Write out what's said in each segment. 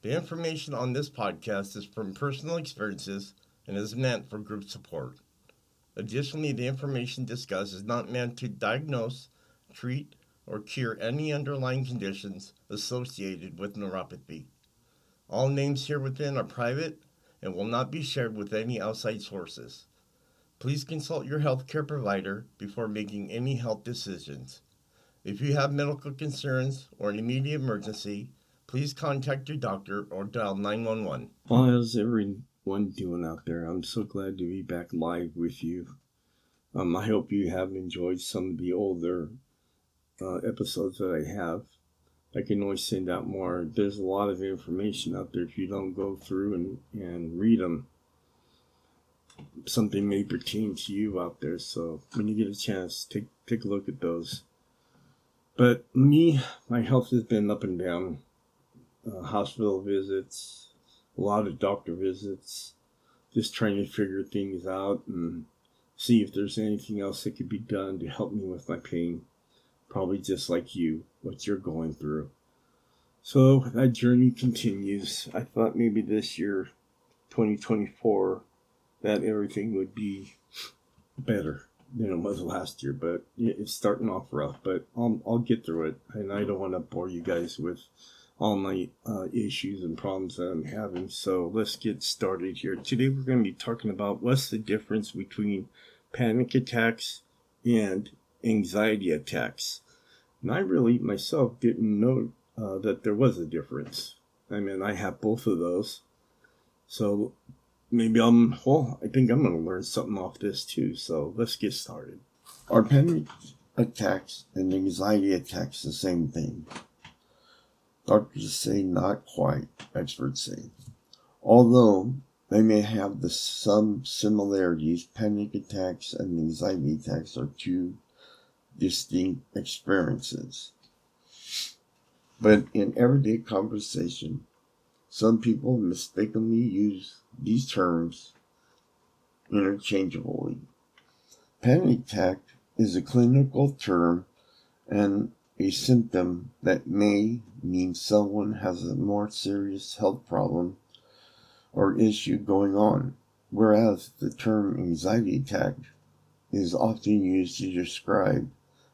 The information on this podcast is from personal experiences and is meant for group support. Additionally, the information discussed is not meant to diagnose, treat, or cure any underlying conditions associated with neuropathy. All names here within are private and will not be shared with any outside sources. Please consult your healthcare provider before making any health decisions. If you have medical concerns or an immediate emergency, please contact your doctor or dial 911. How's everyone doing out there? I'm so glad to be back live with you. Um, I hope you have enjoyed some of the older uh, episodes that I have. I can always send out more. There's a lot of information out there if you don't go through and, and read them. Something may pertain to you out there, so when you get a chance, take take a look at those. But me, my health has been up and down uh, hospital visits, a lot of doctor visits, just trying to figure things out and see if there's anything else that could be done to help me with my pain. Probably just like you, what you're going through. So that journey continues. I thought maybe this year, 2024, that everything would be better than it was last year, but it's starting off rough. But I'll, I'll get through it, and I don't want to bore you guys with all my uh, issues and problems that I'm having. So let's get started here. Today we're going to be talking about what's the difference between panic attacks and anxiety attacks. And I really myself didn't know uh, that there was a difference. I mean, I have both of those. So maybe I'm, well, I think I'm going to learn something off this too. So let's get started. Are panic attacks and anxiety attacks the same thing? Doctors say not quite, experts say. Although they may have the, some similarities, panic attacks and anxiety attacks are two distinct experiences. But in everyday conversation, some people mistakenly use these terms interchangeably. Panic attack is a clinical term and a symptom that may mean someone has a more serious health problem or issue going on, whereas the term anxiety attack is often used to describe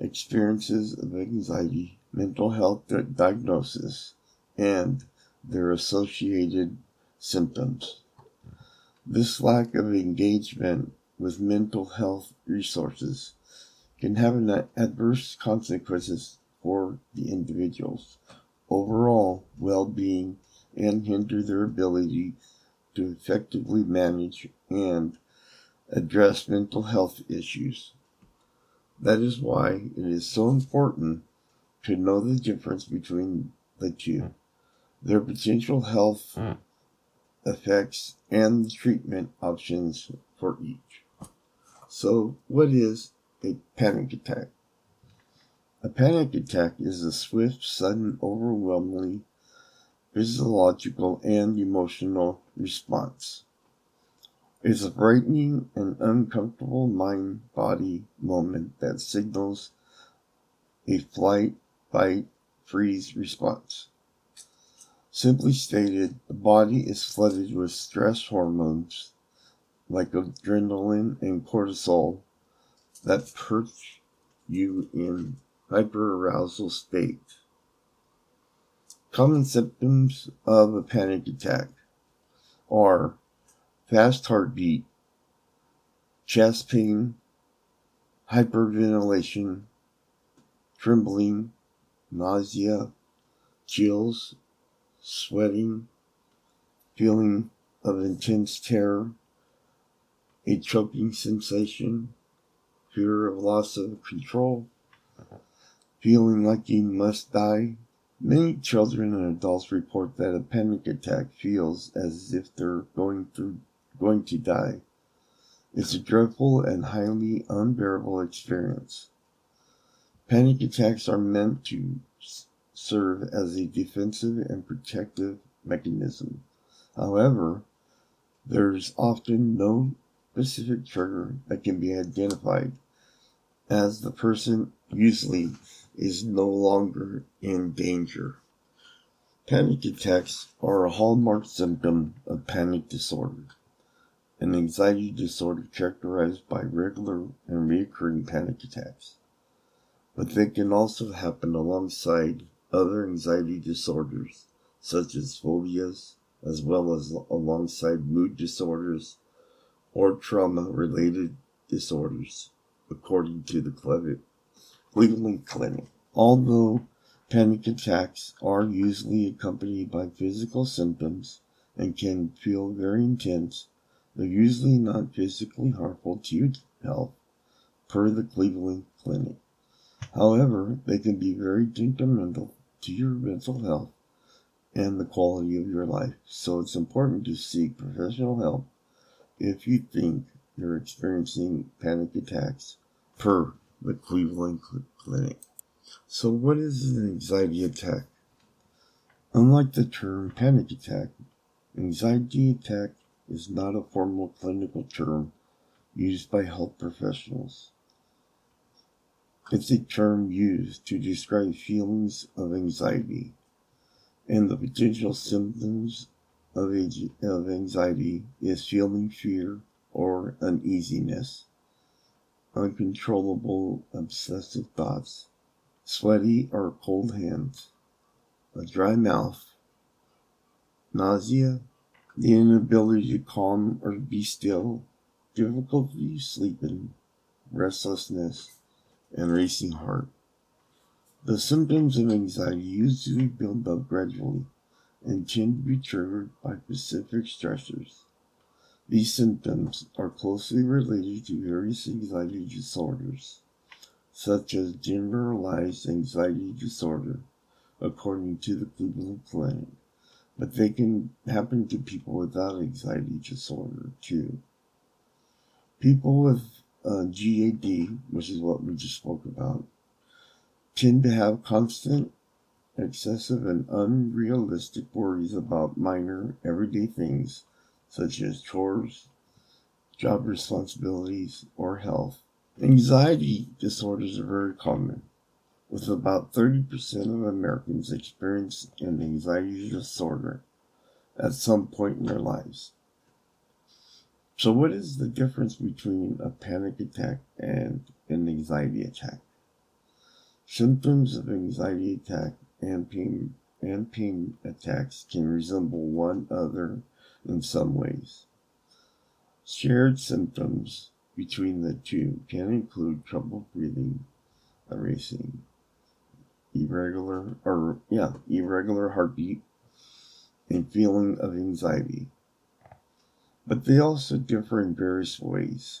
experiences of anxiety, mental health diagnosis, and their associated symptoms. This lack of engagement with mental health resources can have adverse consequences for the individual's overall well being and hinder their ability to effectively manage and address mental health issues. That is why it is so important to know the difference between the two, their potential health hmm. effects, and the treatment options for each. So, what is a panic attack? A panic attack is a swift, sudden, overwhelmingly physiological and emotional response. It's a frightening and uncomfortable mind body moment that signals a flight, fight, freeze response. Simply stated, the body is flooded with stress hormones like adrenaline and cortisol that put you in hyperarousal state. Common symptoms of a panic attack are fast heartbeat, chest pain, hyperventilation, trembling, nausea, chills, sweating, feeling of intense terror, a choking sensation, fear of loss of control, feeling like you must die, Many children and adults report that a panic attack feels as if they're going through going to die. It's a dreadful and highly unbearable experience. Panic attacks are meant to serve as a defensive and protective mechanism. However, there's often no specific trigger that can be identified, as the person usually is no longer in danger. Panic attacks are a hallmark symptom of panic disorder, an anxiety disorder characterized by regular and recurring panic attacks. But they can also happen alongside other anxiety disorders, such as phobias, as well as alongside mood disorders or trauma related disorders, according to the Cleveland Clinic. Although panic attacks are usually accompanied by physical symptoms and can feel very intense, they're usually not physically harmful to your health, per the Cleveland Clinic. However, they can be very detrimental to your mental health and the quality of your life. So it's important to seek professional help if you think you're experiencing panic attacks per the Cleveland Clinic. So what is an anxiety attack? Unlike the term panic attack, anxiety attack is not a formal clinical term used by health professionals. It's a term used to describe feelings of anxiety and the potential symptoms of, anxiety is feeling fear or uneasiness, uncontrollable obsessive thoughts, sweaty or cold hands, a dry mouth, nausea, the inability to calm or be still, difficulty sleeping, restlessness, and racing heart. The symptoms of anxiety usually build up gradually and tend to be triggered by specific stressors. These symptoms are closely related to various anxiety disorders, such as generalized anxiety disorder, according to the Cleveland Clinic, but they can happen to people without anxiety disorder too. People with uh, GAD, which is what we just spoke about, tend to have constant, excessive, and unrealistic worries about minor, everyday things such as chores, job responsibilities, or health. Anxiety disorders are very common, with about 30% of Americans experiencing an anxiety disorder at some point in their lives. So, what is the difference between a panic attack and an anxiety attack? Symptoms of anxiety attack and pain and pain attacks can resemble one another in some ways. Shared symptoms between the two can include trouble breathing, racing, irregular or yeah, irregular heartbeat, and feeling of anxiety but they also differ in various ways.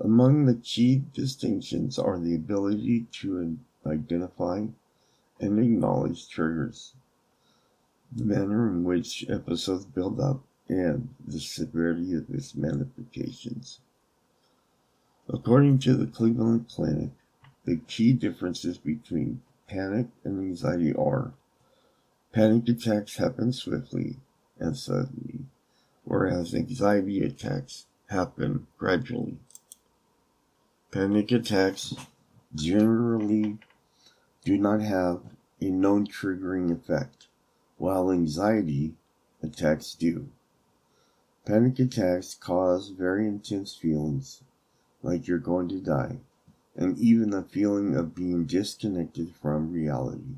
Among the key distinctions are the ability to identify and acknowledge triggers, the manner in which episodes build up, and the severity of its manifestations. According to the Cleveland Clinic, the key differences between panic and anxiety are panic attacks happen swiftly and suddenly whereas anxiety attacks happen gradually. Panic attacks generally do not have a known triggering effect, while anxiety attacks do. Panic attacks cause very intense feelings, like you're going to die, and even the feeling of being disconnected from reality.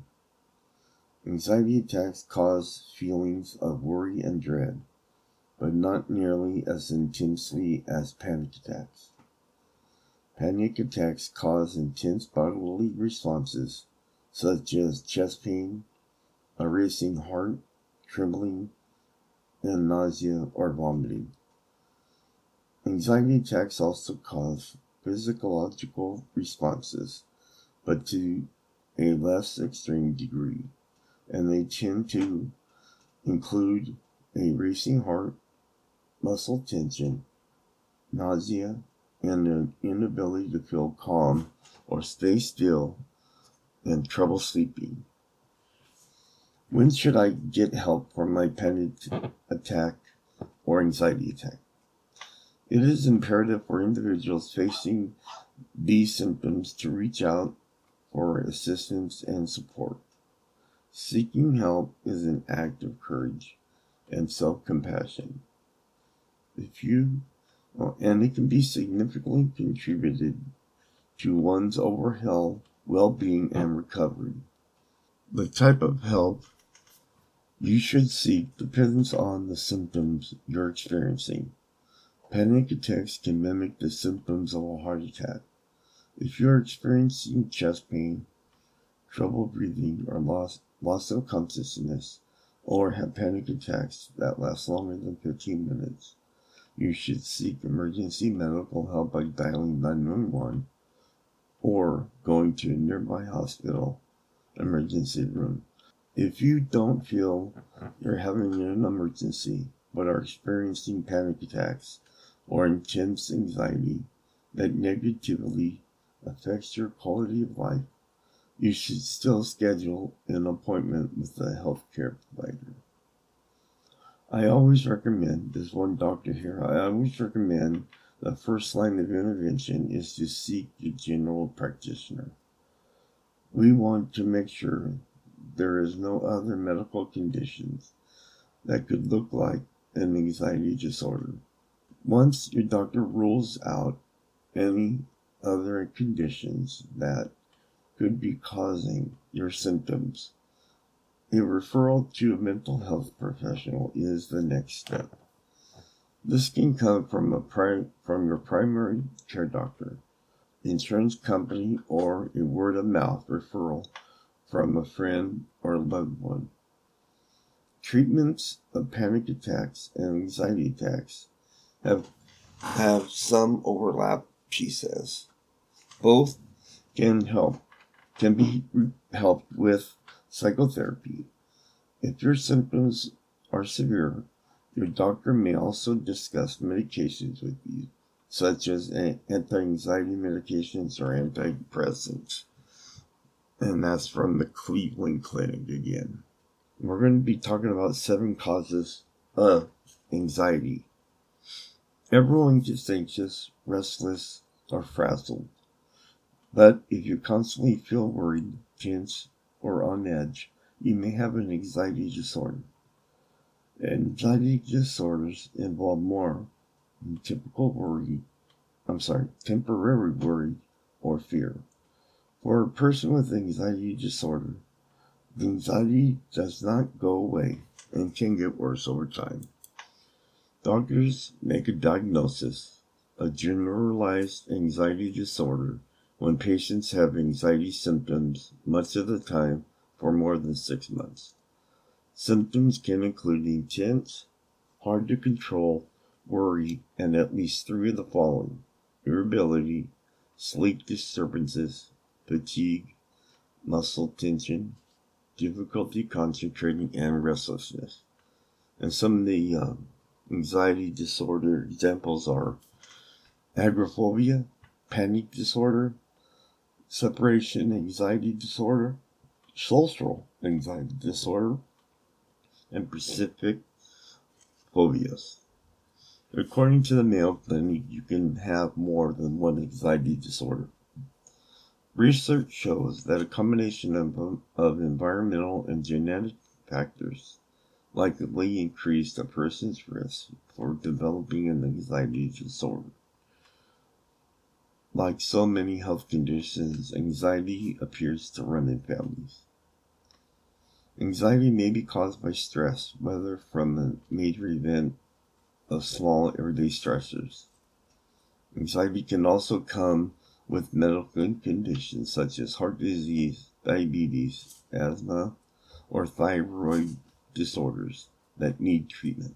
Anxiety attacks cause feelings of worry and dread, but not nearly as intensely as panic attacks. Panic attacks cause intense bodily responses such as chest pain, a racing heart, trembling, and nausea or vomiting. Anxiety attacks also cause physiological responses, but to a less extreme degree, and they tend to include a racing heart, muscle tension, nausea, and an inability to feel calm or stay still, and trouble sleeping. When should I get help for my panic attack or anxiety attack? It is imperative for individuals facing these symptoms to reach out for assistance and support. Seeking help is an act of courage and self compassion. If you, and it can be significantly contributed to one's overall well being and recovery. The type of help you should seek depends on the symptoms you're experiencing. Panic attacks can mimic the symptoms of a heart attack. If you're experiencing chest pain, trouble breathing, or loss, loss of consciousness, or have panic attacks that last longer than 15 minutes, you should seek emergency medical help by dialing 911 or going to a nearby hospital emergency room. If you don't feel you're having an emergency but are experiencing panic attacks or intense anxiety that negatively affects your quality of life, you should still schedule an appointment with a healthcare provider. I always recommend, there's one doctor here, I always recommend the first line of intervention is to seek a general practitioner. We want to make sure there is no other medical conditions that could look like an anxiety disorder. Once your doctor rules out any other conditions that could be causing your symptoms, a referral to a mental health professional is the next step. This can come from a pri- from your primary care doctor, insurance company, or a word of mouth referral from a friend or loved one. Treatments of panic attacks and anxiety attacks have have some overlap, she says. Both can help can be helped with psychotherapy. If your symptoms are severe, your doctor may also discuss medications with you, such as anti anxiety medications or antidepressants. And that's from the Cleveland Clinic again. We're going to be talking about seven causes of anxiety. Everyone gets anxious, restless, or frazzled. But if you constantly feel worried, tense, or on edge, you may have an anxiety disorder. Anxiety disorders involve more than typical worry, I'm sorry, temporary worry or fear. For a person with anxiety disorder, the anxiety does not go away and can get worse over time. Doctors make a diagnosis of generalized anxiety disorder when patients have anxiety symptoms much of the time for more than six months. Symptoms can include intense, hard to control worry and at least three of the following irritability, sleep disturbances, fatigue, muscle tension, difficulty concentrating, and restlessness. And some of the uh, anxiety disorder examples are agoraphobia, panic disorder, separation anxiety disorder, social anxiety disorder, and specific phobias. According to the Mayo Clinic, you can have more than one anxiety disorder. Research shows that a combination of, of environmental and genetic factors likely increase a person's risk for developing an anxiety disorder. Like so many health conditions, anxiety appears to run in families. Anxiety may be caused by stress, whether from a major event of small everyday stressors. Anxiety can also come with medical conditions such as heart disease, diabetes, asthma, or thyroid disorders that need treatment.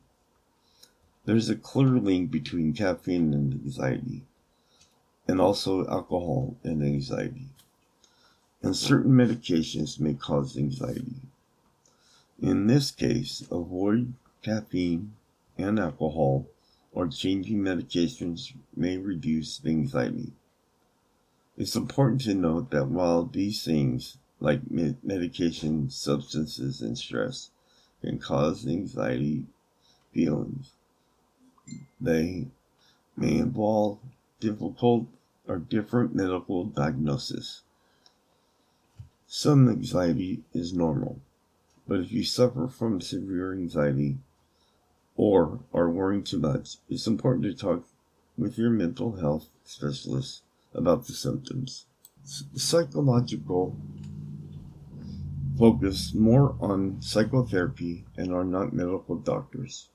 There's a clear link between caffeine and anxiety, and also alcohol and anxiety. And certain medications may cause anxiety. In this case, avoid caffeine and alcohol or changing medications may reduce anxiety. It's important to note that while these things, like medication, substances, and stress, can cause anxiety feelings, they may involve difficult or different medical diagnosis. Some anxiety is normal, but if you suffer from severe anxiety or are worrying too much, it's important to talk with your mental health specialist about the symptoms. Psychological focus more on psychotherapy and are not medical doctors.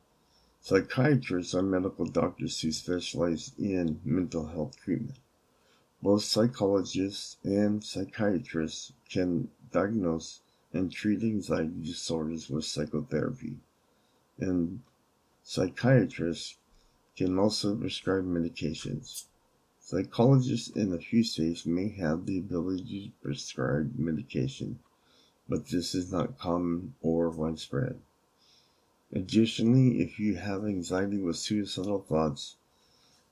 Psychiatrists are medical doctors who specialize in mental health treatment. Both psychologists and psychiatrists can diagnose and treat anxiety disorders with psychotherapy, and psychiatrists can also prescribe medications. Psychologists in a few states may have the ability to prescribe medication, but this is not common or widespread. Additionally, if you have anxiety with suicidal thoughts,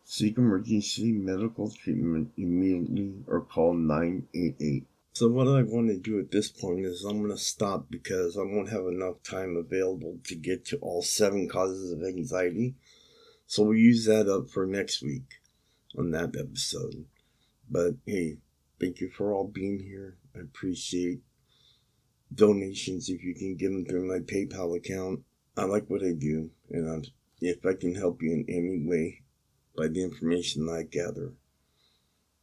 seek emergency medical treatment immediately or call 988. So, what I want to do at this point is I'm going to stop because I won't have enough time available to get to all seven causes of anxiety. So, we'll use that up for next week on that episode. But hey, thank you for all being here. I appreciate donations if you can give them through my PayPal account. I like what I do, and I'm, if I can help you in any way by the information I gather,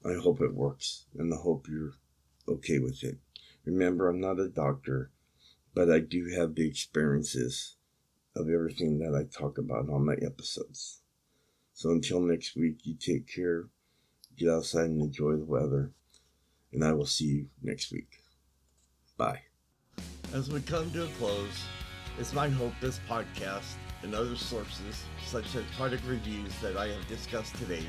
I hope it works, and I hope you're okay with it. Remember, I'm not a doctor, but I do have the experiences of everything that I talk about on my episodes. So until next week, you take care, get outside and enjoy the weather, and I will see you next week. Bye. As we come to a close, it's my hope this podcast and other sources, such as product reviews that I have discussed today,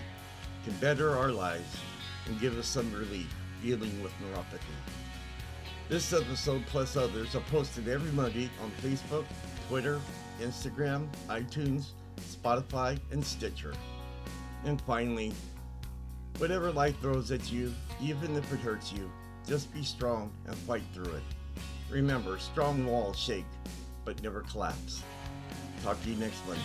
can better our lives and give us some relief dealing with neuropathy. This episode, plus others, are posted every Monday on Facebook, Twitter, Instagram, iTunes, Spotify, and Stitcher. And finally, whatever life throws at you, even if it hurts you, just be strong and fight through it. Remember, strong walls shake, but never collapse. Talk to you next Monday.